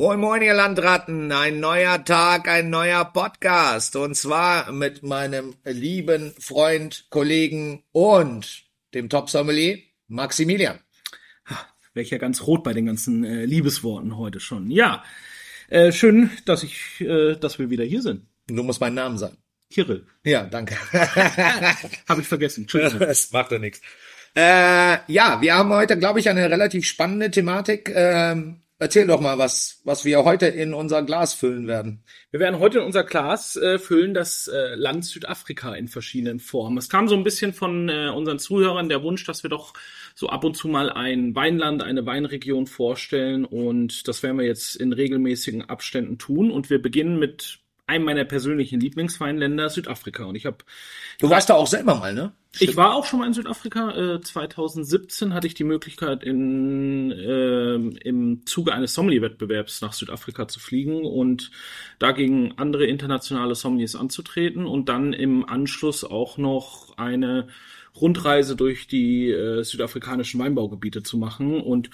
Moin Moin ihr Landratten, ein neuer Tag, ein neuer Podcast und zwar mit meinem lieben Freund, Kollegen und dem Top-Sommelier Maximilian. Wäre ich ja ganz rot bei den ganzen äh, Liebesworten heute schon. Ja, äh, schön, dass ich, äh, dass wir wieder hier sind. Du musst meinen Namen sagen. Kirill. Ja, danke. Habe ich vergessen. Entschuldigung. das macht ja nichts. Äh, ja, wir haben heute, glaube ich, eine relativ spannende Thematik. Ähm, erzähl doch mal, was, was wir heute in unser Glas füllen werden. Wir werden heute in unser Glas äh, füllen das äh, Land Südafrika in verschiedenen Formen. Es kam so ein bisschen von äh, unseren Zuhörern der Wunsch, dass wir doch so ab und zu mal ein Weinland, eine Weinregion vorstellen und das werden wir jetzt in regelmäßigen Abständen tun und wir beginnen mit einem meiner persönlichen Lieblingsweinländer, Südafrika. Und ich habe. Du warst da auch selber mal, ne? Ich war auch schon mal in Südafrika. Äh, 2017 hatte ich die Möglichkeit, in, äh, im Zuge eines Sommelier-Wettbewerbs nach Südafrika zu fliegen und da gegen andere internationale Sommeliers anzutreten und dann im Anschluss auch noch eine Rundreise durch die äh, südafrikanischen Weinbaugebiete zu machen und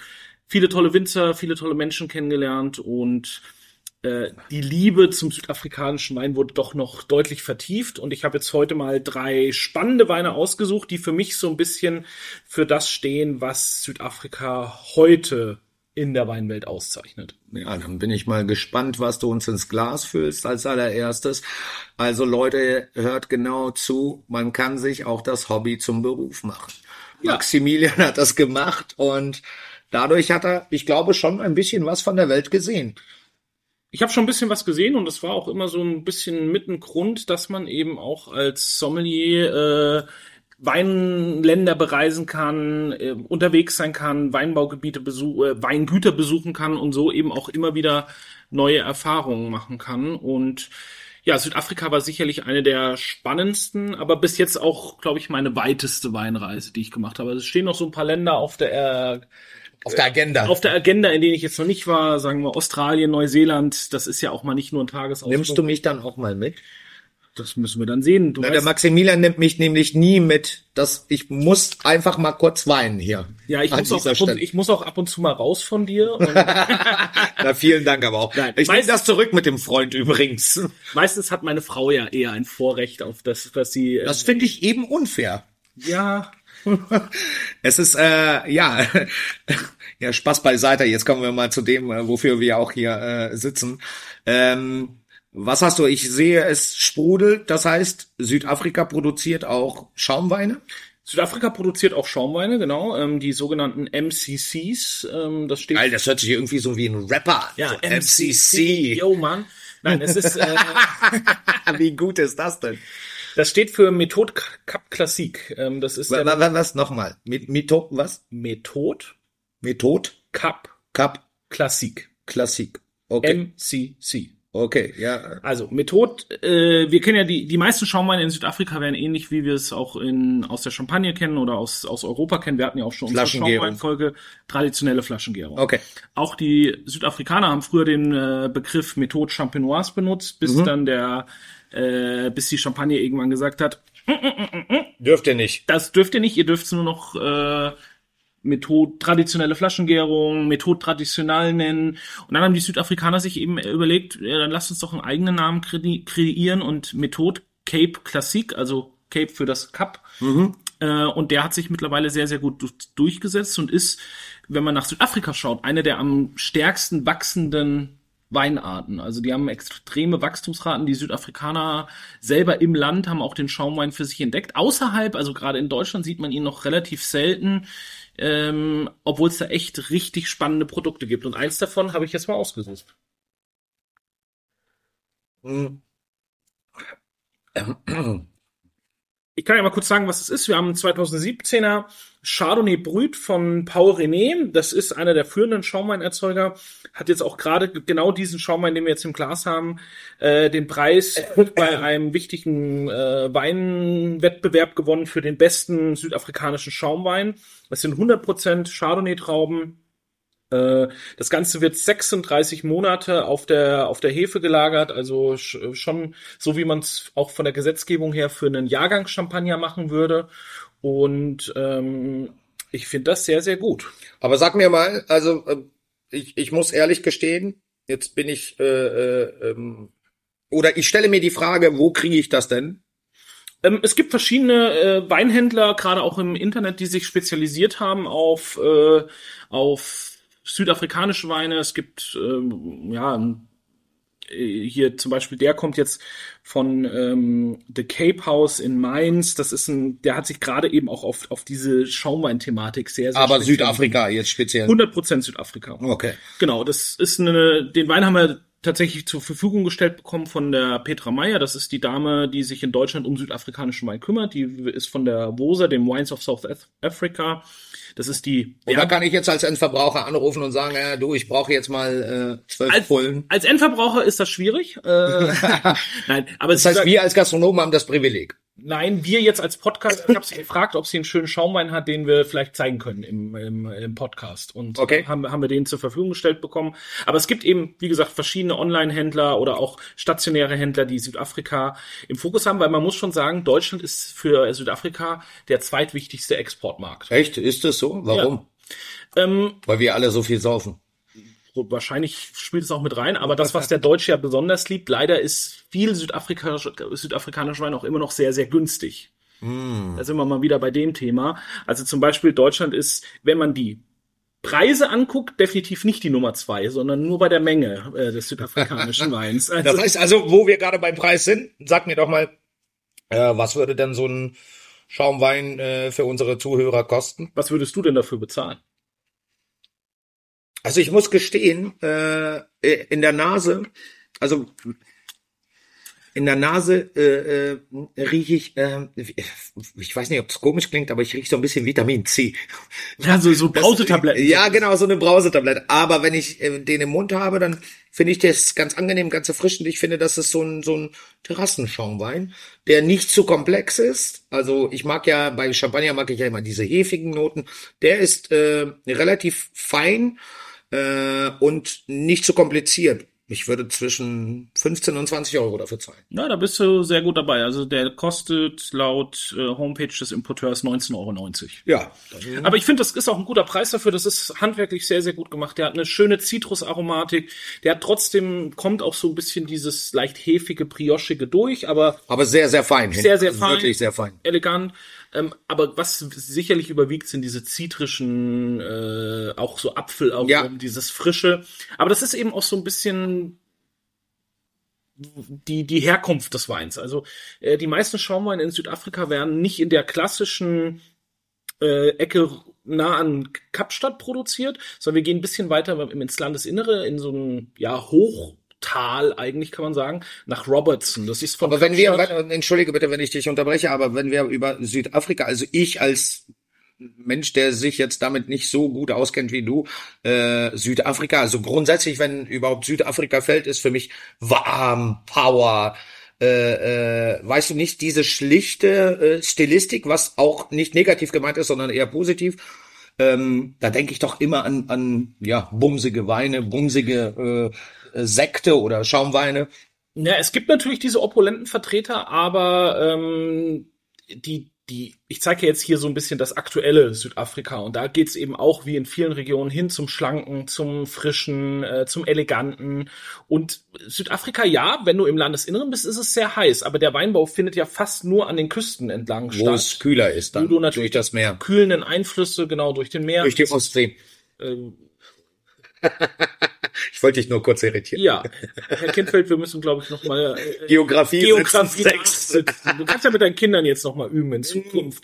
viele tolle Winzer, viele tolle Menschen kennengelernt und äh, die Liebe zum südafrikanischen Wein wurde doch noch deutlich vertieft und ich habe jetzt heute mal drei spannende Weine ausgesucht, die für mich so ein bisschen für das stehen, was Südafrika heute in der Weinwelt auszeichnet. Ja, dann bin ich mal gespannt, was du uns ins Glas füllst als allererstes. Also Leute, hört genau zu, man kann sich auch das Hobby zum Beruf machen. Ja. Maximilian hat das gemacht und dadurch hat er, ich glaube, schon ein bisschen was von der Welt gesehen. Ich habe schon ein bisschen was gesehen und es war auch immer so ein bisschen mit ein Grund, dass man eben auch als Sommelier äh, Weinländer bereisen kann, äh, unterwegs sein kann, Weinbaugebiete besuchen, äh, Weingüter besuchen kann und so eben auch immer wieder neue Erfahrungen machen kann. Und ja, Südafrika war sicherlich eine der spannendsten, aber bis jetzt auch, glaube ich, meine weiteste Weinreise, die ich gemacht habe. Also es stehen noch so ein paar Länder auf der auf der Agenda. Auf der Agenda, in denen ich jetzt noch nicht war, sagen wir Australien, Neuseeland, das ist ja auch mal nicht nur ein Tagesausflug. Nimmst du mich dann auch mal mit? Das müssen wir dann sehen. Na, der Maximilian nimmt mich nämlich nie mit. Das, ich muss einfach mal kurz weinen hier. Ja, ich muss, auch ab und, ich muss auch ab und zu mal raus von dir. Na, vielen Dank aber auch. Nein, ich nehme das zurück mit dem Freund übrigens. Meistens hat meine Frau ja eher ein Vorrecht auf das, was sie. Äh, das finde ich eben unfair. Ja, es ist äh, ja ja Spaß beiseite. Jetzt kommen wir mal zu dem, äh, wofür wir auch hier äh, sitzen. Ähm, was hast du? Ich sehe, es sprudelt. Das heißt, Südafrika produziert auch Schaumweine. Südafrika produziert auch Schaumweine, genau, ähm, die sogenannten MCCs. Ähm, das steht. Alter, das hört sich irgendwie so wie ein Rapper. Ja, so MCC. MCC. Yo, Mann. Nein, es ist. Äh, wie gut ist das denn? Das steht für Methode Cup Classique. Ähm, das ist was, was, was nochmal? Methode was? Methode. Methode Cup Cup Classique. Classique. Okay. MCC. Okay, ja. Also Methode, äh, wir kennen ja die, die meisten Schaumweine in Südafrika werden ähnlich, wie wir es auch in, aus der Champagne kennen oder aus, aus Europa kennen. Wir hatten ja auch schon unsere Schaumweinfolge, traditionelle Flaschengärung. Okay. Auch die Südafrikaner haben früher den äh, Begriff Methode Champenoise benutzt, bis mhm. dann der äh, bis die Champagne irgendwann gesagt hat, dürft ihr nicht. Das dürft ihr nicht, ihr dürft nur noch äh, Methode traditionelle Flaschengärung, Methode traditionell nennen. Und dann haben die Südafrikaner sich eben überlegt, ja, dann lasst uns doch einen eigenen Namen kre kreieren und Methode Cape Classique, also Cape für das Cup. Mhm. Äh, und der hat sich mittlerweile sehr, sehr gut durchgesetzt und ist, wenn man nach Südafrika schaut, eine der am stärksten wachsenden Weinarten. Also die haben extreme Wachstumsraten. Die Südafrikaner selber im Land haben auch den Schaumwein für sich entdeckt. Außerhalb, also gerade in Deutschland sieht man ihn noch relativ selten, ähm, obwohl es da echt richtig spannende Produkte gibt. Und eins davon habe ich jetzt mal ausgesucht. Hm. Ich kann ja mal kurz sagen, was es ist. Wir haben einen 2017er Chardonnay Brut von Paul René. Das ist einer der führenden Schaumweinerzeuger. Hat jetzt auch gerade genau diesen Schaumwein, den wir jetzt im Glas haben, äh, den Preis bei einem wichtigen äh, Weinwettbewerb gewonnen für den besten südafrikanischen Schaumwein. Das sind 100% Chardonnay-Trauben das Ganze wird 36 Monate auf der, auf der Hefe gelagert, also schon so, wie man es auch von der Gesetzgebung her für einen Jahrgang Champagner machen würde. Und ähm, ich finde das sehr, sehr gut. Aber sag mir mal, also äh, ich, ich muss ehrlich gestehen, jetzt bin ich, äh, äh, ähm, oder ich stelle mir die Frage, wo kriege ich das denn? Ähm, es gibt verschiedene äh, Weinhändler, gerade auch im Internet, die sich spezialisiert haben auf, äh, auf südafrikanische Weine. Es gibt ähm, ja äh, hier zum Beispiel, der kommt jetzt von ähm, The Cape House in Mainz. Das ist ein, der hat sich gerade eben auch auf, auf diese Schaumwein-Thematik sehr, sehr Aber Südafrika jetzt speziell. 100 Prozent Südafrika. Okay. Genau, das ist eine, den Wein haben wir tatsächlich zur Verfügung gestellt bekommen von der Petra Meyer. Das ist die Dame, die sich in Deutschland um südafrikanischen Wein kümmert. Die ist von der WOSA, dem Wines of South Africa. Das ist die. Und da kann ich jetzt als Endverbraucher anrufen und sagen, ja, du, ich brauche jetzt mal äh, zwölf als, Pullen. Als Endverbraucher ist das schwierig. Äh, nein, aber das heißt, wir als Gastronomen haben das Privileg. Nein, wir jetzt als Podcast, ich habe sie gefragt, ob sie einen schönen Schaumwein hat, den wir vielleicht zeigen können im, im, im Podcast. Und okay. haben, haben wir den zur Verfügung gestellt bekommen. Aber es gibt eben, wie gesagt, verschiedene Online-Händler oder auch stationäre Händler, die Südafrika im Fokus haben, weil man muss schon sagen, Deutschland ist für Südafrika der zweitwichtigste Exportmarkt. Echt? Ist das so? Warum? Ja. Ähm, weil wir alle so viel saufen wahrscheinlich spielt es auch mit rein, aber das, was der Deutsche ja besonders liebt, leider ist viel südafrikanischer südafrikanischer Wein auch immer noch sehr, sehr günstig. Mm. Da sind wir mal wieder bei dem Thema. Also zum Beispiel Deutschland ist, wenn man die Preise anguckt, definitiv nicht die Nummer zwei, sondern nur bei der Menge äh, des südafrikanischen Weins. Also, das heißt also, wo wir gerade beim Preis sind, sag mir doch mal, äh, was würde denn so ein Schaumwein äh, für unsere Zuhörer kosten? Was würdest du denn dafür bezahlen? Also ich muss gestehen, äh, in der Nase, also in der Nase äh, äh, rieche ich, äh, ich weiß nicht, ob es komisch klingt, aber ich rieche so ein bisschen Vitamin C. Ja, so, so Brausetabletten. Ja, genau, so eine Brausetablette. Aber wenn ich äh, den im Mund habe, dann finde ich das ganz angenehm, ganz erfrischend. Ich finde, das ist so ein, so ein Terrassenschaumwein, der nicht zu komplex ist. Also ich mag ja, bei Champagner mag ich ja immer diese hefigen Noten. Der ist äh, relativ fein äh, und nicht zu kompliziert. Ich würde zwischen 15 und 20 Euro dafür zahlen. Ja, da bist du sehr gut dabei. Also der kostet laut äh, Homepage des Importeurs 19,90 Euro. Ja. Aber ich finde, das ist auch ein guter Preis dafür. Das ist handwerklich sehr, sehr gut gemacht. Der hat eine schöne Zitrusaromatik. Der hat trotzdem, kommt auch so ein bisschen dieses leicht hefige, briochige durch, aber. Aber sehr, sehr fein. Sehr, sehr fein. Wirklich sehr fein. Elegant. Ähm, aber was sicherlich überwiegt, sind diese zitrischen, äh, auch so Apfel, auch Ja. dieses Frische. Aber das ist eben auch so ein bisschen die, die Herkunft des Weins. Also äh, die meisten Schaumweine in Südafrika werden nicht in der klassischen äh, Ecke nah an Kapstadt produziert, sondern wir gehen ein bisschen weiter ins Landesinnere, in so ein ja, Hochtal eigentlich kann man sagen, nach Robertson. Das ist von Aber wenn wir, Kapstadt- entschuldige bitte, wenn ich dich unterbreche, aber wenn wir über Südafrika, also ich als Mensch, der sich jetzt damit nicht so gut auskennt wie du, äh, Südafrika, also grundsätzlich, wenn überhaupt Südafrika fällt, ist für mich warm, Power, äh, äh, weißt du nicht, diese schlichte äh, Stilistik, was auch nicht negativ gemeint ist, sondern eher positiv. Ähm, da denke ich doch immer an, an ja, bumsige Weine, bumsige äh, Sekte oder Schaumweine. Ja, es gibt natürlich diese opulenten Vertreter, aber ähm, die, die, ich zeige jetzt hier so ein bisschen das aktuelle Südafrika und da geht's eben auch wie in vielen Regionen hin zum Schlanken, zum Frischen, äh, zum Eleganten. Und Südafrika, ja, wenn du im Landesinneren bist, ist es sehr heiß, aber der Weinbau findet ja fast nur an den Küsten entlang Wo es statt. kühler ist dann Wo du natürlich durch das Meer, Kühlenden Einflüsse, genau, durch den Meer. durch die Ostsee. ähm, Ich wollte dich nur kurz irritieren. ja, Herr Kindfeld, wir müssen, glaube ich, noch mal äh, Geografie, Geografie sitzen. Du kannst ja mit deinen Kindern jetzt noch mal üben in Zukunft.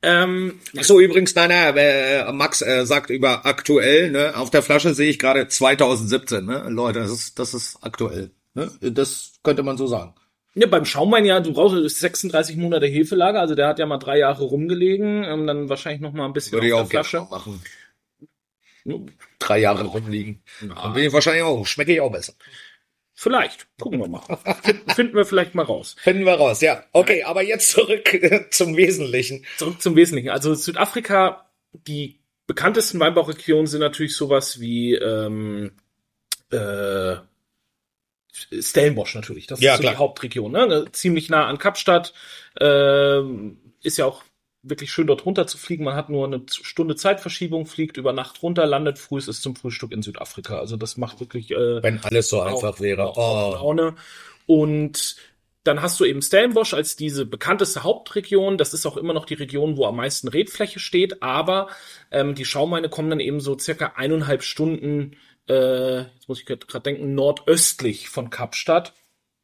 Ähm, Ach so, übrigens, nein, nein, äh, Max äh, sagt über aktuell, ne? Auf der Flasche sehe ich gerade 2017, ne? Leute, das ist, das ist aktuell. Ne? Das könnte man so sagen. ja, beim Schaumwein ja, du brauchst 36 Monate Hefelager, also der hat ja mal drei Jahre rumgelegen, ähm, dann wahrscheinlich noch mal ein bisschen Würde ich auf auch der gerne Flasche. machen. Drei Jahre rumliegen. Dann bin ich wahrscheinlich auch, schmecke ich auch besser. Vielleicht, gucken wir mal. Finden, wir vielleicht mal raus. Finden wir raus, ja. Okay, aber jetzt zurück zum Wesentlichen. Zurück zum Wesentlichen. Also Südafrika, die bekanntesten Weinbauregionen sind natürlich sowas wie ähm, äh, Stellenbosch natürlich. Das Ja, ist so klar. die Hauptregion. Ne? Ziemlich nah an Kapstadt. Ähm, ist ja auch wirklich schön dort runter zu fliegen. Man hat nur eine Stunde Zeitverschiebung, fliegt über Nacht runter, landet früh, ist zum Frühstück in Südafrika. Also das macht wirklich äh, Wenn alles so einfach wäre. Oh. Laune. Und dann hast du eben Stellenbosch als diese bekannteste Hauptregion. Das ist auch immer noch die Region, wo am meisten Rebfläche steht. Aber ähm, die Schaumweine kommen dann eben so circa eineinhalb Stunden, äh, jetzt muss ich gerade denken, nordöstlich von Kapstadt.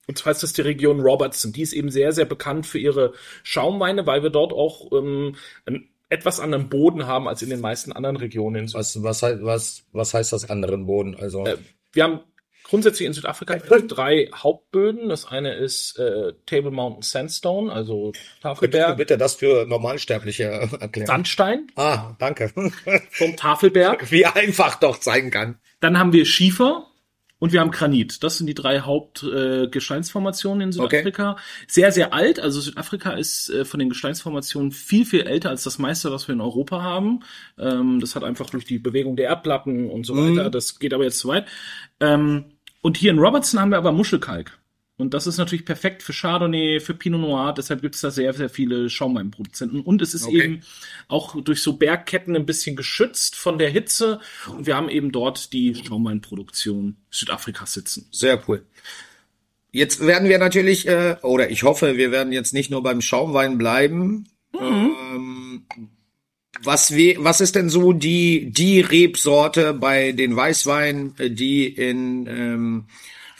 Und zwar ist das die Region Robertson. Die ist eben sehr, sehr bekannt für ihre Schaumweine, weil wir dort auch ähm, einen etwas anderen Boden haben als in den meisten anderen Regionen. Was, was, was, was heißt das anderen Boden? Also, Äh, wir haben grundsätzlich in Südafrika drei Hauptböden. Das eine ist äh, Table Mountain Sandstone, also Könntest du Tafelberg, bitte das für Normalsterbliche erklären? Sandstein Ah, danke. vom Tafelberg. Wie einfach doch sein kann. Dann haben wir Schiefer und wir haben Granit. Das sind die drei Hauptgesteinsformationen äh, in Südafrika. Sehr, sehr alt. Also Südafrika ist äh, von den Gesteinsformationen viel, viel älter als das meiste, was wir in Europa haben. Ähm, das hat einfach durch die Bewegung der Erdplatten und so weiter. Das geht aber jetzt zu weit. Ähm, und hier in Robertson haben wir aber Muschelkalk. Und das ist natürlich perfekt für Chardonnay, für Pinot Noir. Deshalb gibt es da sehr, sehr viele Schaumweinproduzenten. Und es ist Okay. eben auch durch so Bergketten ein bisschen geschützt von der Hitze. Und wir haben eben dort die Schaumweinproduktion Südafrikas sitzen. Sehr cool. Jetzt werden wir natürlich, äh, oder ich hoffe, wir werden jetzt nicht nur beim Schaumwein bleiben. Ähm, was, we, was ist denn so die, die Rebsorte bei den Weißweinen, die in, ähm,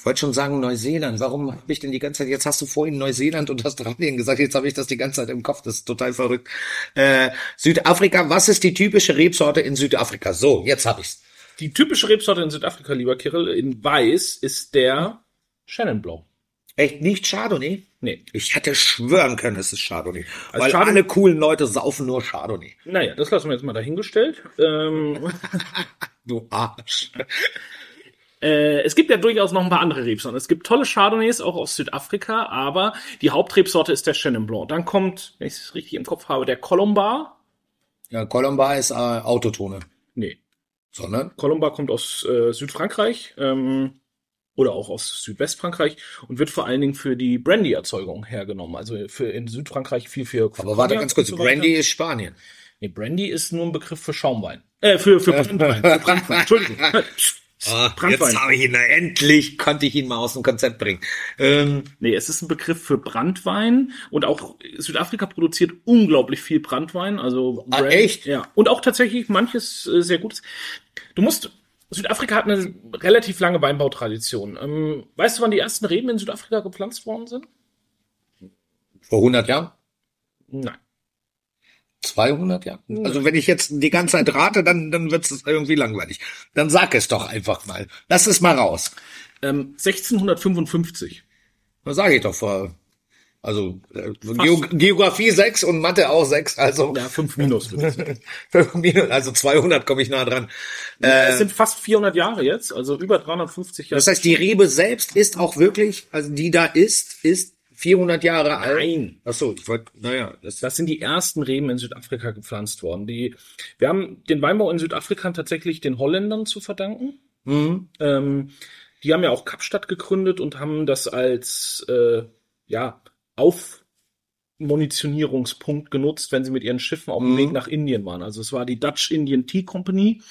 wollte schon sagen Neuseeland. Warum habe ich denn die ganze Zeit, jetzt hast du vorhin Neuseeland und Australien gesagt, jetzt habe ich das die ganze Zeit im Kopf, das ist total verrückt. Äh, Südafrika, was ist die typische Rebsorte in Südafrika? So, jetzt habe ich's. Die typische Rebsorte in Südafrika, lieber Kirill, in Weiß ist der Shannon Blow. Echt nicht Chardonnay? Nee. Ich hätte schwören können, es ist Chardonnay. Also Weil Chardonnay- alle coolen Leute saufen nur Chardonnay. Naja, das lassen wir jetzt mal dahingestellt. Ähm, Du Arsch. Äh, es gibt ja durchaus noch ein paar andere Rebsorten. Es gibt tolle Chardonnays, auch aus Südafrika, aber die Hauptrebsorte ist der Chenin Blanc. Dann kommt, wenn ich es richtig im Kopf habe, der Colombar. Ja, Colombar ist äh, Autotone. Nee, Sondern? Colombar kommt aus äh, Südfrankreich ähm, oder auch aus Südwestfrankreich und wird vor allen Dingen für die Brandy-Erzeugung hergenommen. Also für in Südfrankreich viel für. Aber warte ganz kurz, so. Brandy ist Spanien. Nee, Brandy ist nur ein Begriff für Schaumwein. Äh, für. Für Brandwein. Entschuldigung. Brandwein. jetzt habe ich ihn, na, endlich konnte ich ihn mal aus dem Konzept bringen. Ähm, Nee, es ist ein Begriff für Brandwein und auch Südafrika produziert unglaublich viel Brandwein, also Ah, Brand- echt? Ja, und auch tatsächlich manches äh, sehr gutes. Du musst Südafrika hat eine relativ lange Weinbautradition. Ähm, weißt du, wann die ersten Reben in Südafrika gepflanzt worden sind? vor 100 Jahren? Nein. 200 Jahren? Also wenn ich jetzt die ganze Zeit rate, dann, dann wird es irgendwie langweilig. Dann sag es doch einfach mal. Lass es mal raus. Ähm, 1655. Da sage ich doch vor. Also äh, Geo Geografie 6 und Mathe auch 6, also Ja, 5 minus. würde ich sagen. also 200 komme ich nah dran. es sind fast 400 Jahre jetzt, also über 350 Jahre. Das heißt, die Rebe selbst ist auch wirklich, also die da ist, ist 400 Jahre alt. Nein. Ach so, ich wollte, naja, das, Das sind die ersten Reben in Südafrika gepflanzt worden. Die, wir haben den Weinbau in Südafrika tatsächlich den Holländern zu verdanken. mhm. Ähm, die haben ja auch Kapstadt gegründet und haben das als äh, ja, Aufmunitionierungspunkt genutzt, wenn sie mit ihren Schiffen auf dem Mhm. Weg nach Indien waren. Also es war die Dutch Indian Tea Company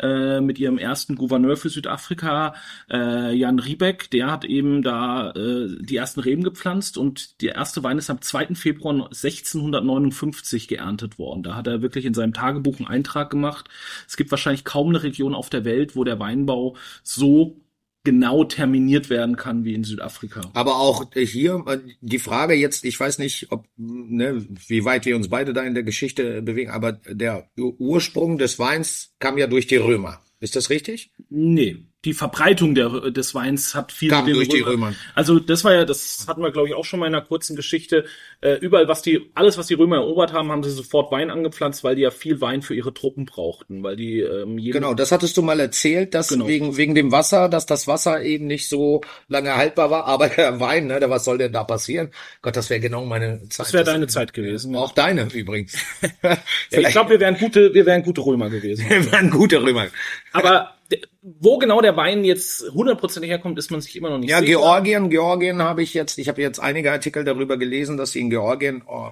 äh, mit ihrem ersten Gouverneur für Südafrika, äh, Jan Riebeck, der hat eben da äh, die ersten Reben gepflanzt und der erste Wein ist am 2. Februar 1659 geerntet worden. Da hat er wirklich in seinem Tagebuch einen Eintrag gemacht. Es gibt wahrscheinlich kaum eine Region auf der Welt, wo der Weinbau so genau terminiert werden kann wie in Südafrika. Aber auch hier äh, die Frage jetzt, ich weiß nicht, ob ne, wie weit wir uns beide da in der Geschichte bewegen, aber der Ursprung des Weins kam ja durch die Römer. Ist das richtig? Nee, die Verbreitung der, des Weins hat viel Kam mit den durch die Römer. Also das war ja, das hatten wir glaube ich auch schon mal in einer kurzen Geschichte. Äh, überall, was die, alles was die Römer erobert haben, haben sie sofort Wein angepflanzt, weil die ja viel Wein für ihre Truppen brauchten, weil die ähm, Genau, das hattest du mal erzählt, dass Genau. wegen, wegen dem Wasser, dass das Wasser eben nicht so lange haltbar war, aber der Wein, ne, was soll denn da passieren? Gott, das wäre genau meine Zeit. das wäre deine Zeit gewesen. Auch deine übrigens. Ja, ich glaube, wir wären gute, wir wären gute Römer gewesen. wir waren gute Römer. Aber wo genau der Wein jetzt hundertprozentig herkommt, ist man sich immer noch nicht Ja, sicher. Georgien, Georgien habe ich jetzt, ich habe jetzt einige Artikel darüber gelesen, dass sie in Georgien, oh,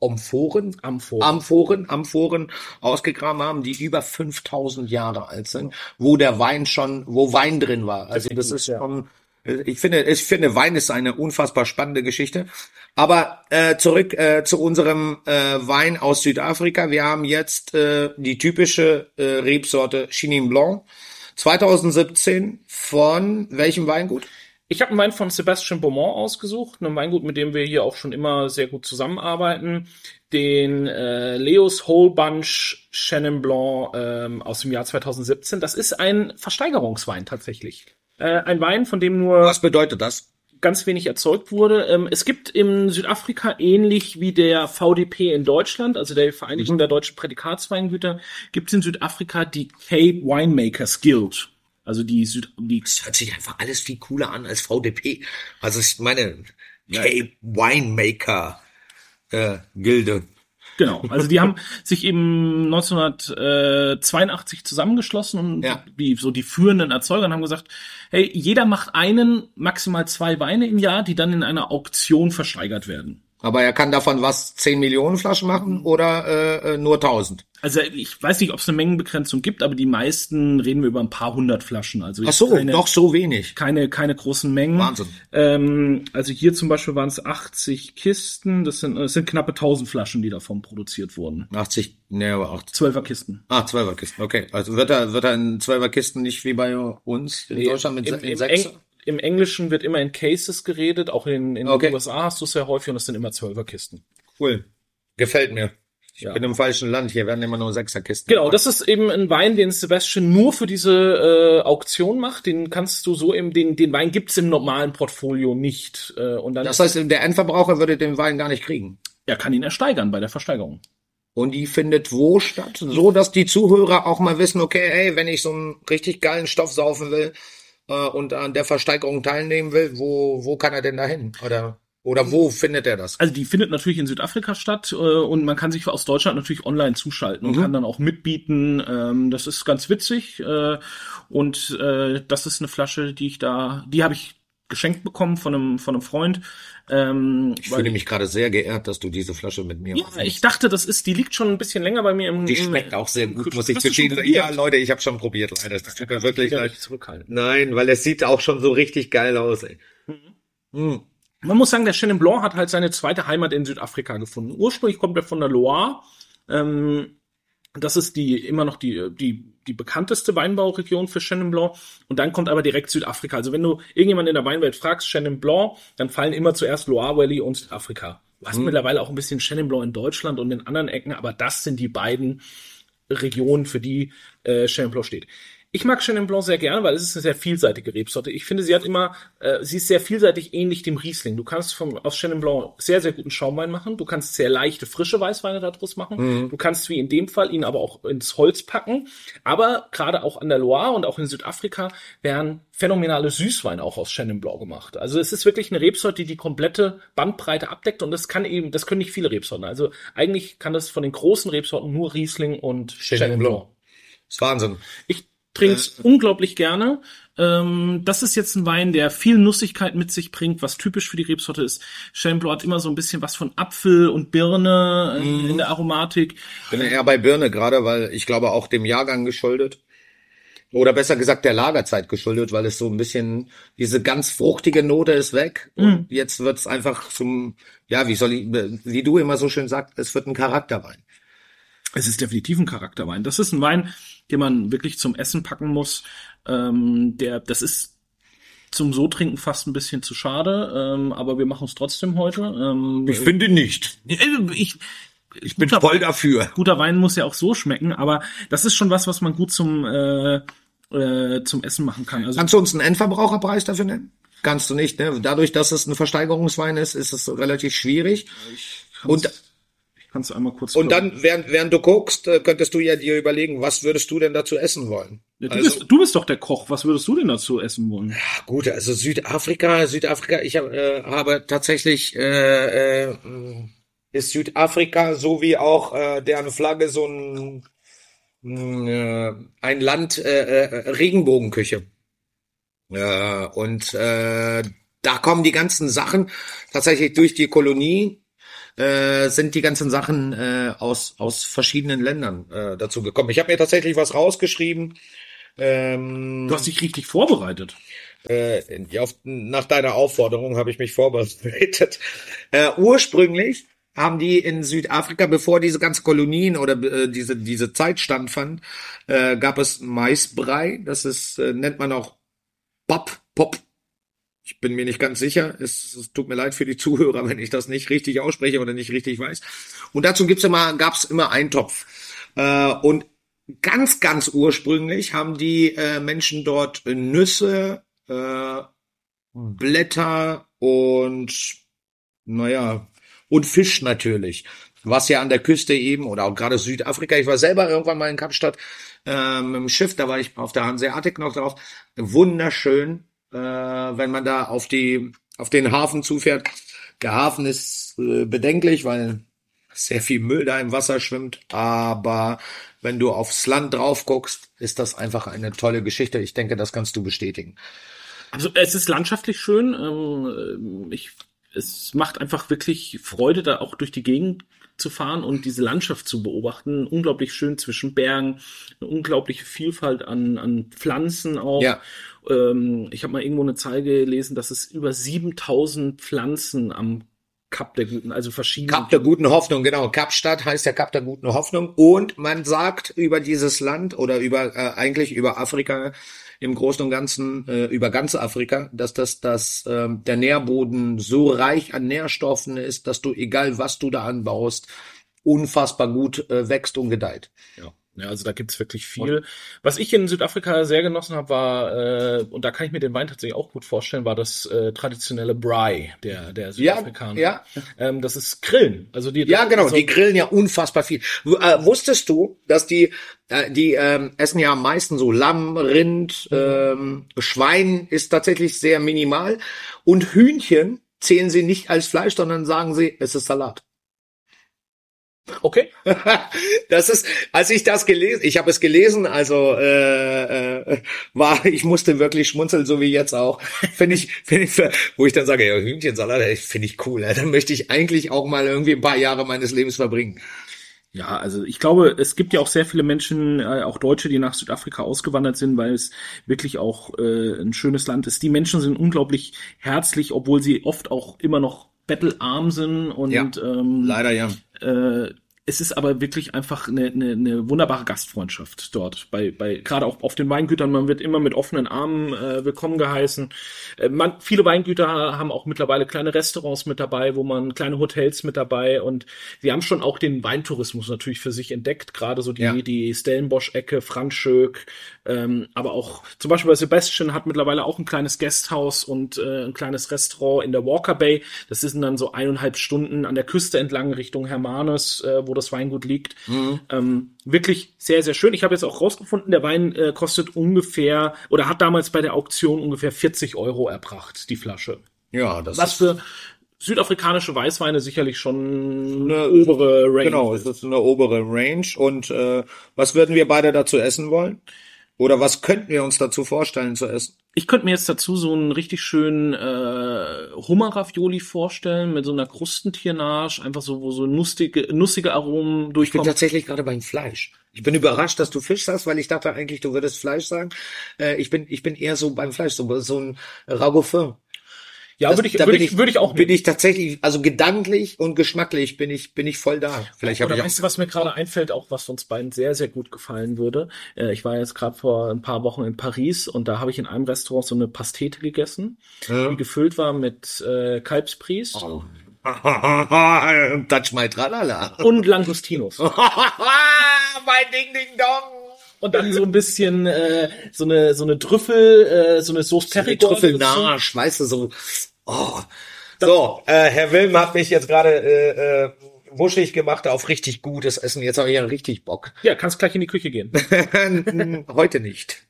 Amphoren, Amphoren. Amphoren, Amphoren ausgegraben haben, die über 5000 Jahre alt sind, wo der Wein schon, wo Wein drin war. Also das ist schon, ich finde, ich finde, Wein ist eine unfassbar spannende Geschichte. Aber äh, zurück äh, zu unserem äh, Wein aus Südafrika. Wir haben jetzt äh, die typische äh, Rebsorte Chenin Blanc 2017 von welchem Weingut? Ich habe einen Wein von Sebastian Beaumont ausgesucht, ein Weingut, mit dem wir hier auch schon immer sehr gut zusammenarbeiten. Den äh, Leos Whole Bunch Chenin Blanc ähm, aus dem Jahr 2017. Das ist ein Versteigerungswein tatsächlich. Äh, ein Wein, von dem nur Was bedeutet das? ganz wenig erzeugt wurde. Ähm, es gibt in Südafrika ähnlich wie der VDP in Deutschland, also der Vereinigung der deutschen Prädikatsweingüter, gibt es in Südafrika die Cape Winemakers Guild. Also die Süd die Das hört sich einfach alles viel cooler an als VDP. Also ich meine, Cape Winemaker äh, Gilde. Genau, also die haben sich eben 1982 zusammengeschlossen und Ja. wie so die führenden Erzeuger und haben gesagt, hey, jeder macht einen, maximal zwei Weine im Jahr, die dann in einer Auktion versteigert werden. Aber er kann davon was 10 Millionen Flaschen machen oder äh, äh, nur 1000? Also ich weiß nicht, ob es eine Mengenbegrenzung gibt, aber die meisten reden wir über ein paar hundert Flaschen. Also Ach so, keine, doch so wenig. keine, keine großen Mengen. Wahnsinn. Ähm, also hier zum Beispiel waren es 80 Kisten, das sind, das sind knappe 1000 Flaschen, die davon produziert wurden. 80, ne, aber auch. Zwölfer Kisten. Ah, Zwölferkisten, okay. Also wird er, wird er in Zwölferkisten nicht wie bei uns in Deutschland mit Im, se- in im, sechs? Eng, Im Englischen wird immer in Cases geredet, auch in, in Okay. den USA hast du es sehr häufig und das sind immer Zwölferkisten. Cool. Gefällt mir. Ich Ja. bin im falschen Land. Hier werden immer nur Sechserkisten. Genau, das ist eben ein Wein, den Sebastian nur für diese äh, Auktion macht. Den kannst du so im, den, den Wein gibt's im normalen Portfolio nicht. Äh, und dann Das heißt, der Endverbraucher würde den Wein gar nicht kriegen. er kann ihn ersteigern bei der Versteigerung. Und die findet wo statt? So, dass die Zuhörer auch mal wissen, okay, ey, wenn ich so einen richtig geilen Stoff saufen will äh, und an der Versteigerung teilnehmen will, wo, wo kann er denn da hin? Oder, oder wo findet er das? Also die findet natürlich in Südafrika statt äh, und man kann sich aus Deutschland natürlich online zuschalten und kann dann auch mitbieten. Ähm, das ist ganz witzig äh, und äh, das ist eine Flasche, die ich da, die habe ich geschenkt bekommen von einem von einem Freund. Ähm, Ich fühle mich gerade sehr geehrt, dass du diese Flasche mit mir ja, ich dachte, das ist, die liegt schon ein bisschen länger bei mir im. Die schmeckt auch sehr gut, muss ich zugeben. Ja, Leute, ich habe schon probiert, leider. Das tut mir wirklich leid. Nein, weil es sieht auch schon so richtig geil aus, ey. Hm. Man muss sagen, der Chenin Blanc hat halt seine zweite Heimat in Südafrika gefunden. Ursprünglich kommt er von der Loire. Ähm, das ist die immer noch die, die, die bekannteste Weinbauregion für Chenin Blanc. Und dann kommt aber direkt Südafrika. Also wenn du irgendjemand in der Weinwelt fragst, Chenin Blanc, dann fallen immer zuerst Loire Valley und Südafrika. Du hast mittlerweile auch ein bisschen Chenin Blanc in Deutschland und in anderen Ecken, aber das sind die beiden Regionen, für die äh, Chenin Blanc steht. Ich mag Chenin Blanc sehr gerne, weil es ist eine sehr vielseitige Rebsorte. Ich finde, sie hat immer, äh, sie ist sehr vielseitig ähnlich dem Riesling. Du kannst vom, aus Chenin Blanc sehr, sehr guten Schaumwein machen. Du kannst sehr leichte, frische Weißweine daraus machen. Du kannst, wie in dem Fall, ihn aber auch ins Holz packen. Aber gerade auch an der Loire und auch in Südafrika werden phänomenale Süßweine auch aus Chenin Blanc gemacht. Also es ist wirklich eine Rebsorte, die die komplette Bandbreite abdeckt und das kann eben, das können nicht viele Rebsorten. Also eigentlich kann das von den großen Rebsorten nur Riesling und Chenin Blanc. ist Wahnsinn. Ich trinke es unglaublich gerne. Ähm, das ist jetzt ein Wein, der viel Nussigkeit mit sich bringt, was typisch für die Rebsorte ist. Blanc hat immer so ein bisschen was von Apfel und Birne äh, in der Aromatik. Bin eher bei Birne gerade, weil ich glaube auch dem Jahrgang geschuldet. Oder besser gesagt der Lagerzeit geschuldet, weil es so ein bisschen, diese ganz fruchtige Note ist weg. Und jetzt wird's einfach zum, ja, wie soll ich, wie du immer so schön sagst, es wird ein Charakterwein. Es ist definitiv ein Charakterwein. Das ist ein Wein, den man wirklich zum Essen packen muss. Ähm, der, das ist zum so trinken fast ein bisschen zu schade, ähm, aber wir machen es trotzdem heute. Ähm, finde nicht. äh, ich, Ich bin voll dafür. guter Wein muss ja auch so schmecken, aber das ist schon was, was man gut zum äh, äh, zum Essen machen kann. Also Kannst du uns einen Endverbraucherpreis dafür nennen? Kannst du nicht, ne? Dadurch, dass es ein Versteigerungswein ist, ist es relativ schwierig. Und, kannst du einmal kurz. und dann, während, während du guckst, äh, könntest du ja dir überlegen, was würdest du denn dazu essen wollen? Ja, du, also- bist, du bist doch der Koch. Was würdest du denn dazu essen wollen? Ach, Gut, also Südafrika, Südafrika, ich hab, äh, habe tatsächlich, äh, äh, ist Südafrika so wie auch äh, deren Flagge so ein, äh, ein Land äh, äh, Regenbogenküche. Und äh, da kommen die ganzen Sachen tatsächlich durch die Kolonie äh, sind die ganzen Sachen äh, aus, aus verschiedenen Ländern äh, dazu gekommen. Ich habe mir tatsächlich was rausgeschrieben. Ähm, Du hast dich richtig vorbereitet. äh, auf, nach deiner Aufforderung habe ich mich vorbereitet. Äh, ursprünglich haben die in Südafrika, bevor diese ganzen Kolonien oder äh, diese diese Zeit stattfand, äh, gab es Maisbrei. Das ist äh, nennt man auch Pop Pop. Ich bin mir nicht ganz sicher. Es, es tut mir leid für die Zuhörer, wenn ich das nicht richtig ausspreche oder nicht richtig weiß. Und dazu gibt's immer gab's immer einen Topf. Äh, und ganz ganz ursprünglich haben die äh, Menschen dort Nüsse, äh, Blätter und naja, und Fisch natürlich. Was ja an der Küste eben, oder auch gerade Südafrika, ich war selber irgendwann mal in Kapstadt äh, mit dem Schiff, da war ich auf der Hanseatic noch drauf. Wunderschön, äh, wenn man da auf die auf den Hafen zufährt. Der Hafen ist äh, bedenklich, weil sehr viel Müll da im Wasser schwimmt, aber wenn du aufs Land drauf guckst, ist das einfach eine tolle Geschichte. Ich denke, das kannst du bestätigen. Also es ist landschaftlich schön. Ähm, ich, es macht einfach wirklich Freude, da auch durch die Gegend zu fahren und diese Landschaft zu beobachten. Unglaublich schön zwischen Bergen, eine unglaubliche Vielfalt an, an Pflanzen auch. Ja. Ähm, ich habe mal irgendwo eine Zahl gelesen, dass es über 7000 Pflanzen am Kap der Guten, also verschiedene. Kap der guten Hoffnung, genau. Kapstadt heißt ja Kap der guten Hoffnung. Und man sagt über dieses Land oder über äh, eigentlich über Afrika im Großen und Ganzen, äh, über ganz Afrika, dass das, dass ähm, der Nährboden so reich an Nährstoffen ist, dass du, egal was du da anbaust, unfassbar gut äh, wächst und gedeiht. Ja. Ja, also da gibt's wirklich viel. Was ich in Südafrika sehr genossen habe, war, äh, und da kann ich mir den Wein tatsächlich auch gut vorstellen, war das äh, traditionelle Braai der, der Südafrikaner. ja. Ähm, das ist Grillen. Also die, Ja, genau, also, die grillen ja unfassbar viel. W- Äh, wusstest du, dass die, äh, die ähm, essen ja am meisten so Lamm, Rind, ähm, Schwein ist tatsächlich sehr minimal und Hühnchen zählen sie nicht als Fleisch, sondern sagen sie, es ist Salat. Okay. Das ist, als ich das gelesen, ich habe es gelesen, also äh, äh, war, ich musste wirklich schmunzeln, so wie jetzt auch. Finde ich, finde ich, wo ich dann sage, ja, Hühnchensalat, finde ich cool. Ja, dann möchte ich eigentlich auch mal irgendwie ein paar Jahre meines Lebens verbringen. Ja, also ich glaube, es gibt ja auch sehr viele Menschen, äh, auch Deutsche, die nach Südafrika ausgewandert sind, weil es wirklich auch äh, ein schönes Land ist. Die Menschen sind unglaublich herzlich, obwohl sie oft auch immer noch bettelarm sind und Ja. ähm, Leider ja. äh, es ist aber wirklich einfach eine, eine, eine wunderbare Gastfreundschaft dort. Bei, bei gerade auch auf den Weingütern, man wird immer mit offenen Armen äh, willkommen geheißen. Äh, man, viele Weingüter haben auch mittlerweile kleine Restaurants mit dabei, wo man kleine Hotels mit dabei und sie haben schon auch den Weintourismus natürlich für sich entdeckt, gerade so die, Ja. die Stellenbosch-Ecke, Franschöck, ähm, aber auch zum Beispiel bei Sebastian hat mittlerweile auch ein kleines Gasthaus und äh, ein kleines Restaurant in der Walker Bay. Das sind dann so eineinhalb Stunden an der Küste entlang Richtung Hermanus, äh, wo das Weingut liegt. Ähm, wirklich sehr, sehr schön. Ich habe jetzt auch rausgefunden, der Wein äh, kostet ungefähr oder hat damals bei der Auktion ungefähr 40 Euro erbracht, die Flasche. Ja, das Was ist, für südafrikanische Weißweine sicherlich schon eine obere Range. genau, es ist eine obere Range. Und äh, was würden wir beide dazu essen wollen? Oder was könnten wir uns dazu vorstellen zu essen? Ich könnte mir jetzt dazu so einen richtig schönen äh, Hummer-Ravioli vorstellen mit so einer Krustentiernage, einfach so, wo so nussige, nussige Aromen Ich bin durchkommen. tatsächlich gerade beim Fleisch. Ich bin überrascht, dass du Fisch sagst, weil ich dachte eigentlich, du würdest Fleisch sagen. Äh, ich bin, ich bin eher so beim Fleisch, so, so ein Ragoufin. Ja, würde ich, da würde bin ich, würde ich auch bin nehmen. ich tatsächlich, also gedanklich und geschmacklich bin ich, bin ich voll da. Vielleicht habe ich weißt du, was mir gerade einfällt, auch was uns beiden sehr, sehr gut gefallen würde? Äh, ich war jetzt gerade vor ein paar Wochen in Paris und da habe ich in einem Restaurant so eine Pastete gegessen, die gefüllt war mit äh, Kalbspries Oh. Touch my tralala. und Langostinos. mein Ding Ding Dong. Und dann so ein bisschen äh, so eine so eine Trüffel, äh, so eine Sauce Die Perigord. Trüffelnarsch, weißt du, so. Oh. So, äh, Herr Wilm hat mich jetzt gerade äh, äh, wuschig gemacht auf richtig gutes Essen. Jetzt habe ich ja richtig Bock. Ja, kannst gleich in die Küche gehen. Heute nicht.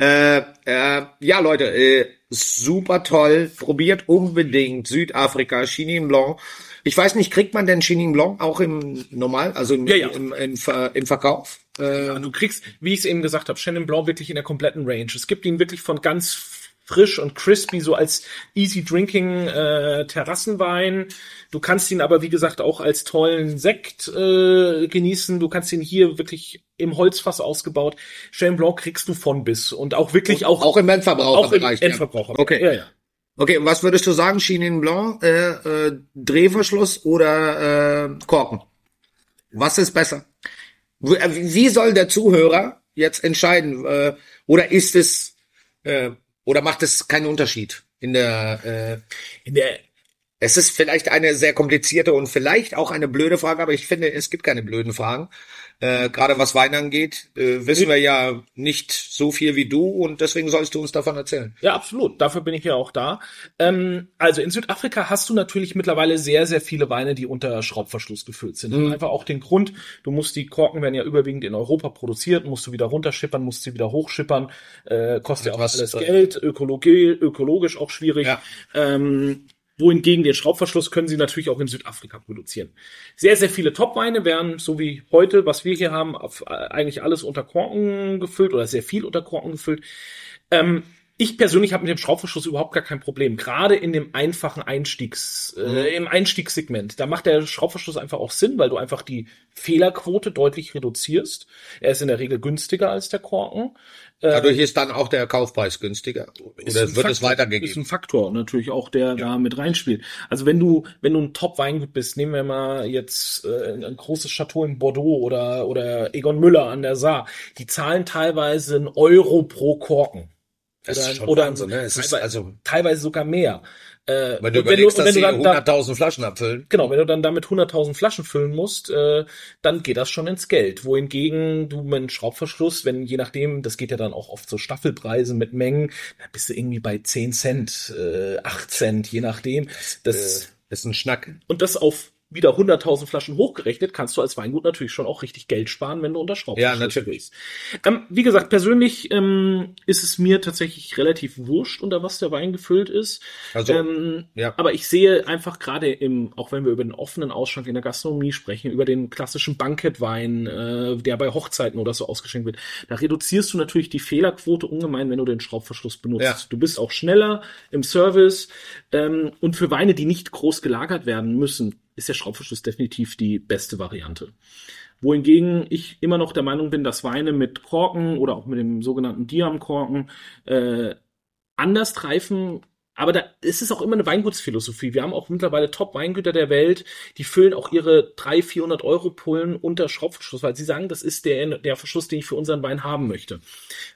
Äh, äh, ja, Leute, äh, super toll. Probiert unbedingt Südafrika, Chenin Blanc. Ich weiß nicht, kriegt man denn Chenin Blanc auch im Normal, also im, Ja, ja. Im, im, Ver- im Verkauf? Äh, Ja, du kriegst, wie ich es eben gesagt habe, Chenin Blanc wirklich in der kompletten Range. Es gibt ihn wirklich von ganz frisch und crispy, so als easy drinking äh, Terrassenwein. Du kannst ihn aber, wie gesagt, auch als tollen Sekt äh, genießen. Du kannst ihn hier wirklich im Holzfass ausgebaut. Chenin Blanc kriegst du von bis und auch wirklich auch auch im Endverbraucherbereich. Auch im Endverbraucher. Okay. Ja, ja. Okay, was würdest du sagen, Chenin Blanc, äh, äh, Drehverschluss oder äh, Korken? Was ist besser? Äh, wie soll der Zuhörer jetzt entscheiden? Äh, oder ist es äh, oder macht es keinen Unterschied in der äh, in der es ist vielleicht eine sehr komplizierte und vielleicht auch eine blöde Frage, aber ich finde, es gibt keine blöden Fragen. Äh, Gerade was Wein angeht, äh, wissen wir ja nicht so viel wie du und deswegen sollst du uns davon erzählen. Ja, absolut. Dafür bin ich ja auch da. Ähm, also in Südafrika hast du natürlich mittlerweile sehr, sehr viele Weine, die unter Schraubverschluss gefüllt sind. Mhm. Einfach auch den Grund, du musst die Korken werden ja überwiegend in Europa produziert, musst du wieder runterschippern, musst sie wieder hochschippern, äh, kostet ja auch alles Geld, Ökologie, ökologisch auch schwierig. Ja. Ähm, wohingegen den Schraubverschluss können sie natürlich auch in Südafrika produzieren. Sehr, sehr viele Topweine werden, so wie heute, was wir hier haben, auf äh, eigentlich alles unter Korken gefüllt oder sehr viel unter Korken gefüllt. Ähm, ich persönlich habe mit dem Schraubverschluss überhaupt gar kein Problem. Gerade in dem einfachen Einstiegs, äh, mhm. im Einstiegssegment. Da macht der Schraubverschluss einfach auch Sinn, weil du einfach die Fehlerquote deutlich reduzierst. Er ist in der Regel günstiger als der Korken. Äh, Dadurch ist dann auch der Kaufpreis günstiger. Oder wird Faktor, es weitergegeben? Ist ein Faktor natürlich auch, der ja. da mit reinspielt. Also wenn du, wenn du ein Top-Weingut bist, nehmen wir mal jetzt äh, ein großes Chateau in Bordeaux oder, oder Egon Müller an der Saar, die zahlen teilweise einen Euro pro Korken. Das oder, ist schon oder Wahnsinn, ne? Es ist also teilweise sogar mehr. Äh, wenn du überlegst, wenn du, dass sie 100.000 Flaschen abfüllen. Genau, wenn du dann damit 100.000 Flaschen füllen musst, äh, dann geht das schon ins Geld. Wohingegen du mit einem Schraubverschluss, wenn je nachdem, das geht ja dann auch oft so Staffelpreise mit Mengen, da bist du irgendwie bei 10 Cent, äh, 8 Cent, je nachdem. Das, das äh, ist ein Schnack. Und das auf wieder 100.000 Flaschen hochgerechnet, kannst du als Weingut natürlich schon auch richtig Geld sparen, wenn du unter Schraubverschluss Ja, natürlich. Ähm, wie gesagt, persönlich ähm, ist es mir tatsächlich relativ wurscht, unter was der Wein gefüllt ist. Also, ähm, ja. Aber ich sehe einfach gerade im, auch wenn wir über den offenen Ausschank in der Gastronomie sprechen, über den klassischen Bankettwein, äh, der bei Hochzeiten oder so ausgeschenkt wird, da reduzierst du natürlich die Fehlerquote ungemein, wenn du den Schraubverschluss benutzt. Ja. Du bist auch schneller im Service ähm, und für Weine, die nicht groß gelagert werden müssen, ist der Schraubverschluss definitiv die beste Variante. Wohingegen ich immer noch der Meinung bin, dass Weine mit Korken oder auch mit dem sogenannten Diam-Korken äh, anders reifen aber da ist es auch immer eine Weingutsphilosophie. Wir haben auch mittlerweile Top-Weingüter der Welt, die füllen auch ihre 300, 400 Euro Pullen unter Schraubverschluss, weil sie sagen, das ist der, der Verschluss, den ich für unseren Wein haben möchte.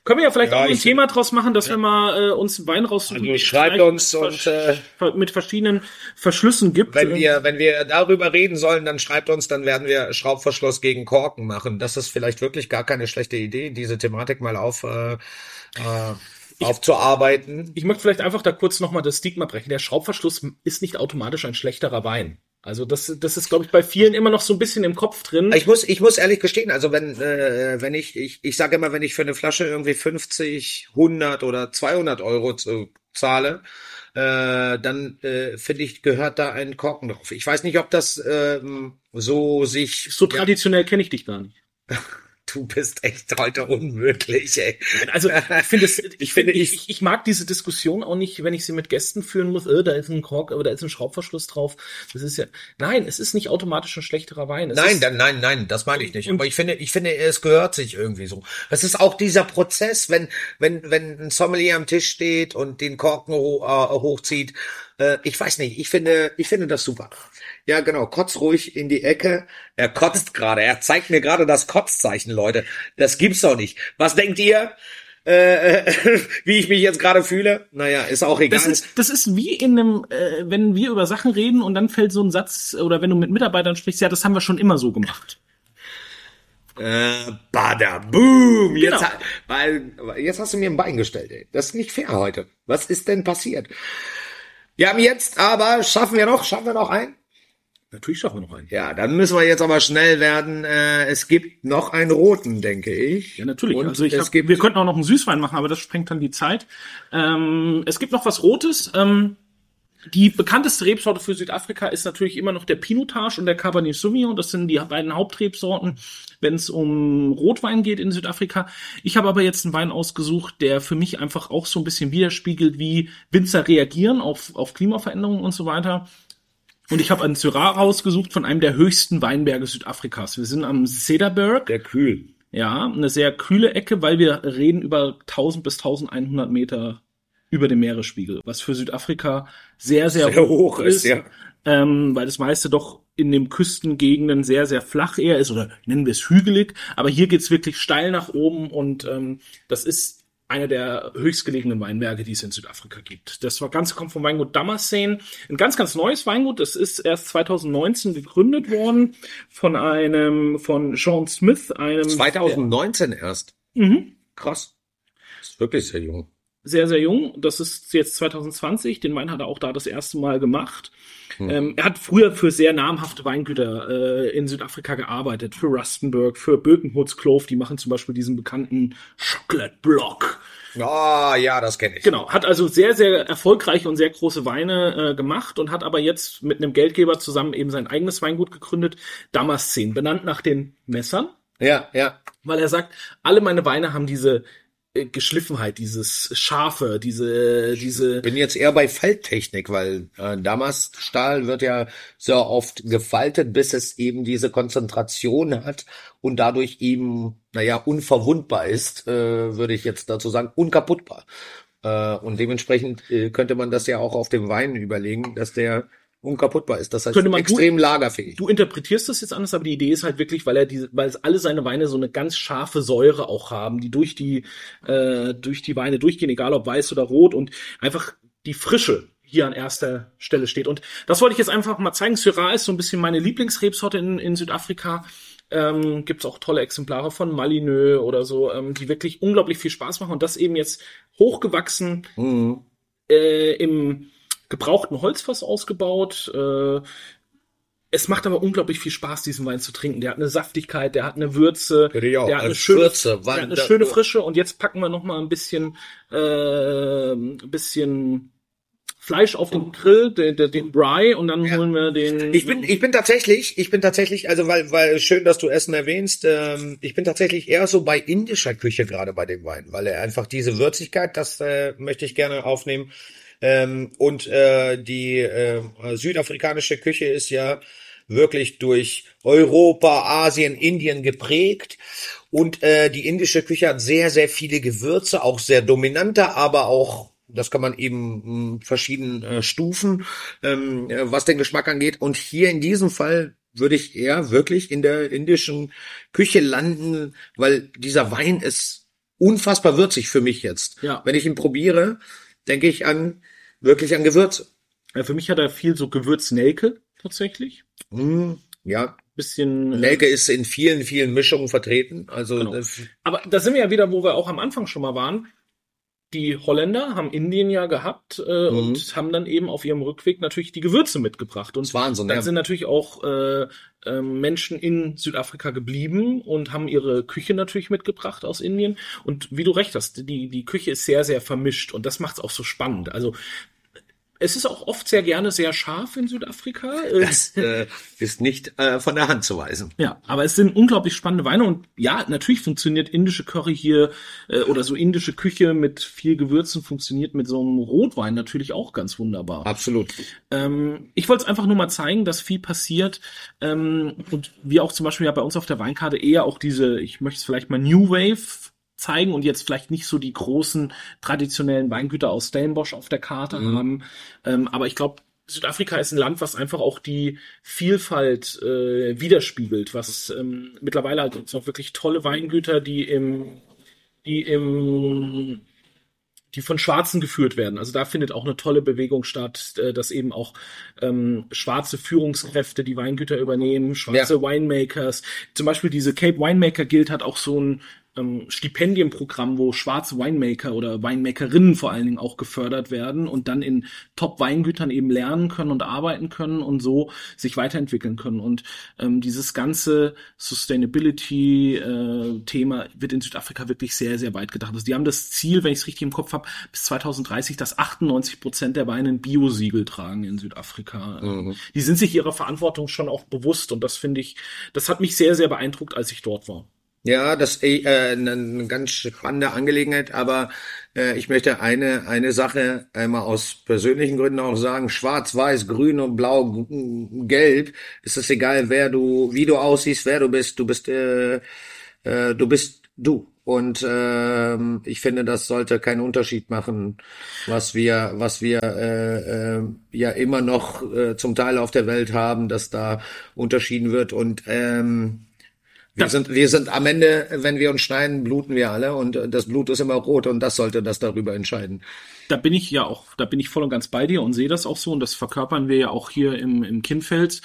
Können wir ja vielleicht ja, auch ein Thema draus machen, dass ja. wir mal äh, uns Wein raussuchen. Also schreibt uns und äh, mit verschiedenen Verschlüssen gibt. Wenn wir, wenn wir darüber reden sollen, dann schreibt uns, dann werden wir Schraubverschluss gegen Korken machen. Das ist vielleicht wirklich gar keine schlechte Idee, diese Thematik mal auf äh, äh, ich, aufzuarbeiten. Ich möchte vielleicht einfach da kurz nochmal das Stigma brechen. Der Schraubverschluss ist nicht automatisch ein schlechterer Wein. Also das, das ist, glaube ich, bei vielen immer noch so ein bisschen im Kopf drin. Ich muss, ich muss ehrlich gestehen, also wenn, äh, wenn ich, ich, ich sage immer, wenn ich für eine Flasche irgendwie 50, 100 oder 200 Euro zu, zahle, äh, dann äh, finde ich, gehört da ein Korken drauf. Ich weiß nicht, ob das ähm, so sich... So traditionell ja. kenne ich dich gar nicht. Du bist echt heute unmöglich, ey. Also ich finde es, ich finde, ich, ich, ich mag diese Diskussion auch nicht, wenn ich sie mit Gästen führen muss, äh, da ist ein Kork, aber da ist ein Schraubverschluss drauf. Das ist ja, nein, es ist nicht automatisch ein schlechterer Wein. Es nein, ist, dann, nein, nein, das meine ich nicht. Aber ich finde, ich finde, es gehört sich irgendwie so. Das ist auch dieser Prozess, wenn, wenn, wenn ein Sommelier am Tisch steht und den Korken ho äh, hochzieht. Äh, ich weiß nicht, ich finde, ich finde das super. Ja, genau. Kotz ruhig in die Ecke. Er kotzt gerade. Er zeigt mir gerade das Kotzzeichen, Leute. Das gibt's doch nicht. Was denkt ihr? Äh, wie ich mich jetzt gerade fühle. Naja, ist auch egal. Das ist, das ist wie in einem, äh, wenn wir über Sachen reden und dann fällt so ein Satz, oder wenn du mit Mitarbeitern sprichst, ja, das haben wir schon immer so gemacht. Äh, bada boom. Jetzt, genau. weil, jetzt hast du mir ein Bein gestellt, ey. Das ist nicht fair heute. Was ist denn passiert? Wir haben jetzt aber, schaffen wir noch, schaffen wir noch ein? Natürlich schaffen wir noch einen. Ja, dann müssen wir jetzt aber schnell werden. Äh, es gibt noch einen roten, denke ich. Ja, natürlich. Und also ich hab, wir könnten auch noch einen Süßwein machen, aber das sprengt dann die Zeit. Ähm, es gibt noch was Rotes. Ähm, Die bekannteste Rebsorte für Südafrika ist natürlich immer noch der Pinotage und der Cabernet Sauvignon. Das sind die beiden Hauptrebsorten, wenn es um Rotwein geht in Südafrika. Ich habe aber jetzt einen Wein ausgesucht, der für mich einfach auch so ein bisschen widerspiegelt, wie Winzer reagieren auf, auf Klimaveränderungen und so weiter. Und ich habe einen Syrah rausgesucht von einem der höchsten Weinberge Südafrikas. Wir sind am Cederberg. Der kühl. Ja, eine sehr kühle Ecke, weil wir reden über 1000 bis 1100 Meter über dem Meeresspiegel, was für Südafrika sehr, sehr, Sehr hoch ist, ja. ähm, weil das meiste doch in den Küstengegenden sehr, sehr flach eher ist oder nennen wir es hügelig. Aber hier geht's wirklich steil nach oben und ähm, das ist einer der höchstgelegenen Weinberge, die es in Südafrika gibt. Das Ganze kommt vom Weingut Damascene. Ein ganz, ganz neues Weingut. Das ist erst 2019 gegründet worden von einem, von Sean Smith, einem 2019 erst. Mhm. Krass. Ist wirklich sehr jung. Sehr, sehr jung. Das ist jetzt 2020. Den Wein hat er auch da das erste Mal gemacht. Ähm, er hat früher für sehr namhafte Weingüter äh, in Südafrika gearbeitet. Für Rustenburg, für Birkenhoods Clove. Die machen zum Beispiel diesen bekannten Chocolate Block. Ah, ja, das kenne ich. Genau, hat also sehr, sehr erfolgreiche und sehr große Weine äh, gemacht und hat aber jetzt mit einem Geldgeber zusammen eben sein eigenes Weingut gegründet, Damascene, benannt nach den Messern, Ja, ja. weil er sagt, alle meine Weine haben diese Geschliffenheit, dieses Scharfe, diese, diese, Bin jetzt eher bei Falttechnik, weil äh, Damaststahl wird ja sehr oft gefaltet, bis es eben diese Konzentration hat und dadurch eben, naja, unverwundbar ist, äh, würde ich jetzt dazu sagen, unkaputtbar. Äh, und dementsprechend äh, könnte man das ja auch auf dem Wein überlegen, dass der unkaputtbar ist. Das heißt, Könnte man extrem lagerfähig. Du interpretierst das jetzt anders, aber die Idee ist halt wirklich, weil er diese, weil es alle seine Weine so eine ganz scharfe Säure auch haben, die durch die äh, durch die Weine durchgehen, egal ob weiß oder rot und einfach die Frische hier an erster Stelle steht. Und das wollte ich jetzt einfach mal zeigen. Syrah ist so ein bisschen meine Lieblingsrebsorte in, in Südafrika. Ähm, Gibt es auch tolle Exemplare von Malineux oder so, ähm, die wirklich unglaublich viel Spaß machen. Und das eben jetzt hochgewachsen Mhm. äh, im gebrauchten Holzfass ausgebaut. Äh, es macht aber unglaublich viel Spaß, diesen Wein zu trinken. Der hat eine Saftigkeit, der hat eine Würze, auch. der hat eine Als schöne, Würze, der hat eine schöne Frische. Und jetzt packen wir noch mal ein bisschen, äh, ein bisschen Fleisch auf den Grill, den, den, den Bry, und dann holen wir den. Ich bin, ich bin tatsächlich, ich bin tatsächlich, also weil, weil schön, dass du Essen erwähnst. Ähm, ich bin tatsächlich eher so bei indischer Küche gerade bei dem Wein, weil er einfach diese Würzigkeit, das äh, möchte ich gerne aufnehmen. Ähm, und äh, die äh, südafrikanische Küche ist ja wirklich durch Europa, Asien, Indien geprägt. Und äh, die indische Küche hat sehr, sehr viele Gewürze, auch sehr dominante, aber auch das kann man eben mh, verschiedenen äh, Stufen, ähm, äh, was den Geschmack angeht. Und hier in diesem Fall würde ich eher wirklich in der indischen Küche landen, weil dieser Wein ist unfassbar würzig für mich jetzt. Ja. Wenn ich ihn probiere, denke ich an wirklich an Gewürze. Ja, für mich hat er viel so Gewürznelke tatsächlich. Mm, ja, Bisschen. äh, Nelke ist in vielen, vielen Mischungen vertreten. Also Genau. Aber da sind wir ja wieder, wo wir auch am Anfang schon mal waren. Die Holländer haben Indien ja gehabt äh, Mhm. und haben dann eben auf ihrem Rückweg natürlich die Gewürze mitgebracht. Und Das Wahnsinn, dann ja. sind natürlich auch äh, ähm, Menschen in Südafrika geblieben und haben ihre Küche natürlich mitgebracht aus Indien. Und wie du recht hast, die, die Küche ist sehr, sehr vermischt und das macht es auch so spannend. Also es ist auch oft sehr gerne sehr scharf in Südafrika. Äh, das äh, ist nicht äh, von der Hand zu weisen. ja, aber es sind unglaublich spannende Weine und ja, natürlich funktioniert indische Curry hier äh, oder so indische Küche mit viel Gewürzen funktioniert mit so einem Rotwein natürlich auch ganz wunderbar. Absolut. Ähm, ich wollte es einfach nur mal zeigen, dass viel passiert ähm, und wir auch zum Beispiel ja bei uns auf der Weinkarte eher auch diese, ich möchte es vielleicht mal New Wave zeigen und jetzt vielleicht nicht so die großen traditionellen Weingüter aus Stellenbosch auf der Karte haben. Ähm, aber ich glaube, Südafrika ist ein Land, was einfach auch die Vielfalt äh, widerspiegelt, was ähm, mittlerweile halt gibt's auch wirklich tolle Weingüter, die im, die im die von Schwarzen geführt werden. Also da findet auch eine tolle Bewegung statt, äh, dass eben auch ähm, schwarze Führungskräfte die Weingüter übernehmen, schwarze Winemakers. Zum Beispiel diese Cape Winemaker Guild hat auch so ein ähm, Stipendienprogramm, wo schwarze Winemaker oder Winemakerinnen vor allen Dingen auch gefördert werden und dann in Top-Weingütern eben lernen können und arbeiten können und so sich weiterentwickeln können. Und ähm, dieses ganze Sustainability-Thema äh, wird in Südafrika wirklich sehr, sehr weit gedacht. Also die haben das Ziel, wenn ich es richtig im Kopf habe, bis 2030, dass 98 Prozent der Weine ein Biosiegel tragen in Südafrika. Mhm. Die sind sich ihrer Verantwortung schon auch bewusst und das finde ich, das hat mich sehr, sehr beeindruckt, als ich dort war. Ja, das ist äh, eine, eine ganz spannende Angelegenheit, aber äh, ich möchte eine, eine Sache einmal aus persönlichen Gründen auch sagen. Schwarz, weiß, grün und blau, gelb. ist Es egal, wer du, wie du aussiehst, wer du bist. Du bist, äh, äh, du bist du. Und äh, ich finde, das sollte keinen Unterschied machen, was wir, was wir äh, äh, ja immer noch äh, zum Teil auf der Welt haben, dass da unterschieden wird. Und ähm, wir sind, wir sind am Ende, wenn wir uns schneiden, bluten wir alle und das Blut ist immer rot und das sollte das darüber entscheiden. Da bin ich ja auch, da bin ich voll und ganz bei dir und sehe das auch so und das verkörpern wir ja auch hier im, im Kindfeld.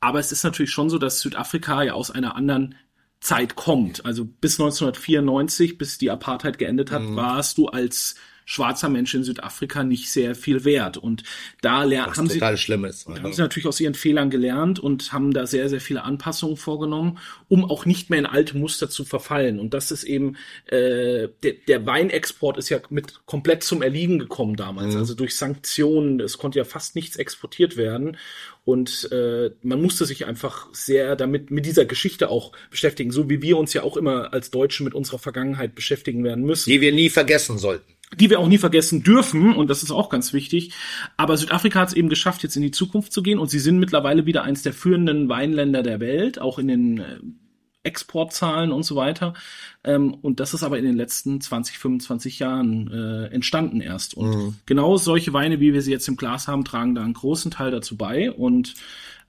Aber es ist natürlich schon so, dass Südafrika ja aus einer anderen Zeit kommt. Also bis 1994, bis die Apartheid geendet hat, mhm. warst du als schwarzer Mensch in Südafrika nicht sehr viel wert. Und da lernen, haben sie, schlimm ist. haben sie natürlich aus ihren Fehlern gelernt und haben da sehr, sehr viele Anpassungen vorgenommen, um auch nicht mehr in alte Muster zu verfallen. Und das ist eben, äh, der, der Weinexport ist ja mit komplett zum Erliegen gekommen damals. Mhm. Also durch Sanktionen, es konnte ja fast nichts exportiert werden. Und äh, man musste sich einfach sehr damit mit dieser Geschichte auch beschäftigen, so wie wir uns ja auch immer als Deutsche mit unserer Vergangenheit beschäftigen werden müssen. Die wir nie vergessen sollten die wir auch nie vergessen dürfen, und das ist auch ganz wichtig. Aber Südafrika hat es eben geschafft, jetzt in die Zukunft zu gehen, und sie sind mittlerweile wieder eins der führenden Weinländer der Welt, auch in den äh, Exportzahlen und so weiter. Ähm, und das ist aber in den letzten 20, 25 Jahren äh, entstanden erst. Und mhm. genau solche Weine, wie wir sie jetzt im Glas haben, tragen da einen großen Teil dazu bei. Und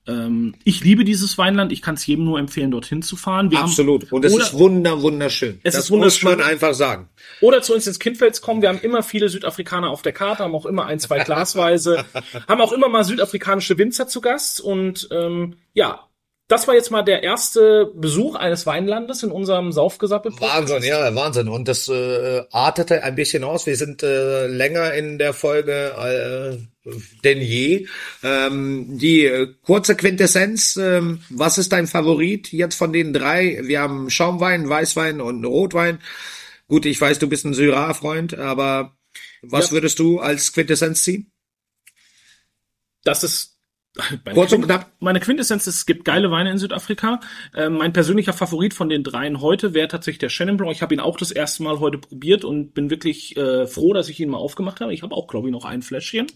ähm, ich liebe dieses Weinland. Ich kann es jedem nur empfehlen, dorthin zu fahren. Wir Absolut. Haben, Und es oder, ist wunder, wunderschön. Es das ist wunderschön. muss man einfach sagen. Oder zu uns ins Kindfels kommen. Wir haben immer viele Südafrikaner auf der Karte, haben auch immer ein, zwei Glasweise, haben auch immer mal südafrikanische Winzer zu Gast. Und ähm, ja, das war jetzt mal der erste Besuch eines Weinlandes in unserem Saufgesappel. Wahnsinn, ja, Wahnsinn. Und das äh, artete ein bisschen aus. Wir sind äh, länger in der Folge äh, denn je. Ähm, die äh, kurze Quintessenz, äh, was ist dein Favorit jetzt von den drei? Wir haben Schaumwein, Weißwein und Rotwein. Gut, ich weiß, du bist ein Syrah-Freund, aber was ja. würdest du als Quintessenz ziehen? Das ist meine Kurz und knapp. Meine Quintessenz ist, es gibt geile Weine in Südafrika. Äh, mein persönlicher Favorit von den dreien heute wäre tatsächlich der Chenin Blanc. Ich habe ihn auch das erste Mal heute probiert und bin wirklich äh, froh, dass ich ihn mal aufgemacht habe. Ich habe auch, glaube ich, noch ein Fläschchen.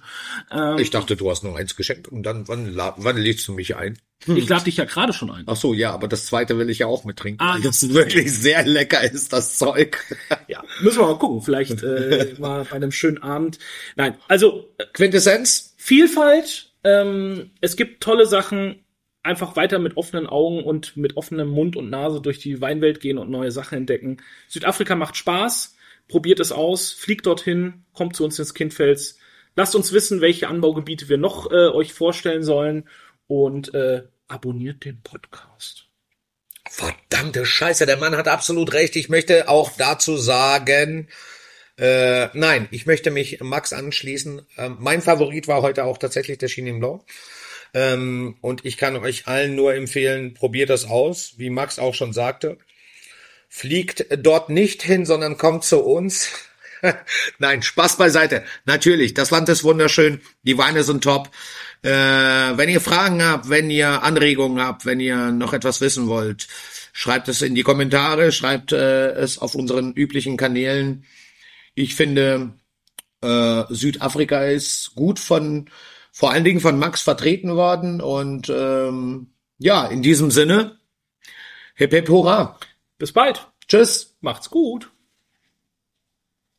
Ähm, ich dachte, du hast nur eins geschenkt und dann, wann, wann lädst du mich ein? Hm. Ich lade dich ja gerade schon ein. Ach so, ja, aber das zweite will ich ja auch mittrinken. Ah, das ist wirklich sehr lecker ist, das Zeug. ja, müssen wir mal gucken. Vielleicht äh, mal bei einem schönen Abend. Nein, also Quintessenz. Vielfalt, ähm, es gibt tolle Sachen, einfach weiter mit offenen Augen und mit offenem Mund und Nase durch die Weinwelt gehen und neue Sachen entdecken. Südafrika macht Spaß, probiert es aus, fliegt dorthin, kommt zu uns ins Kindfels. Lasst uns wissen, welche Anbaugebiete wir noch äh, euch vorstellen sollen und äh, abonniert den Podcast. Verdammte Scheiße, der Mann hat absolut recht. Ich möchte auch dazu sagen, äh, nein, ich möchte mich Max anschließen. Ähm, mein Favorit war heute auch tatsächlich der Chenin Blanc. Ähm, und ich kann euch allen nur empfehlen, probiert das aus, wie Max auch schon sagte. Fliegt dort nicht hin, sondern kommt zu uns. Nein, Spaß beiseite. Natürlich, das Land ist wunderschön, die Weine sind top. Äh, wenn ihr Fragen habt, wenn ihr Anregungen habt, wenn ihr noch etwas wissen wollt, schreibt es in die Kommentare, schreibt äh, es auf unseren üblichen Kanälen. Ich finde, äh, Südafrika ist gut von, vor allen Dingen von Max vertreten worden und ähm, ja, in diesem Sinne, hip hip hurra. Bis bald. Tschüss. Macht's gut.